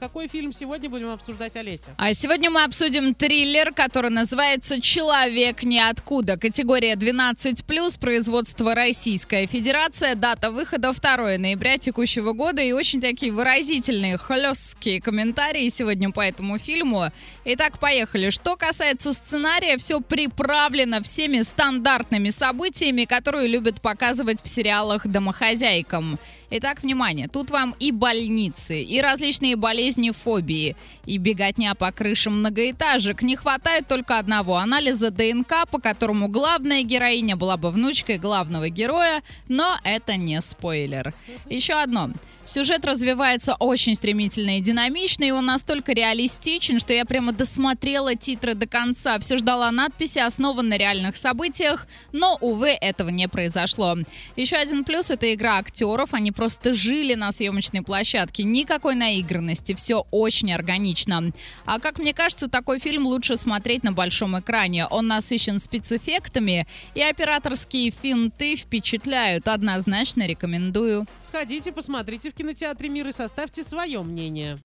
Какой фильм сегодня будем обсуждать, Олеся? А сегодня мы обсудим триллер, который называется «Человек ниоткуда». Категория 12+, производство Российская Федерация, дата выхода 2 ноября текущего года и очень такие выразительные, хлесткие комментарии сегодня по этому фильму. Итак, поехали. Что касается сценария, все приправлено всеми стандартными событиями, которые любят показывать в сериалах домохозяйкам. Итак, внимание, тут вам и больницы, и различные болезни, фобии, и беготня по крышам многоэтажек. Не хватает только одного анализа ДНК, по которому главная героиня была бы внучкой главного героя, но это не спойлер. Еще одно. Сюжет развивается очень стремительно и динамично, и он настолько реалистичен, что я прямо досмотрела титры до конца. Все ждала надписи, основан на реальных событиях, но, увы, этого не произошло. Еще один плюс — это игра актеров. Они просто жили на съемочной площадке. Никакой наигранности, все очень органично. А как мне кажется, такой фильм лучше смотреть на большом экране. Он насыщен спецэффектами, и операторские финты впечатляют. Однозначно рекомендую. Сходите, посмотрите в кинотеатре «Мир» и составьте свое мнение.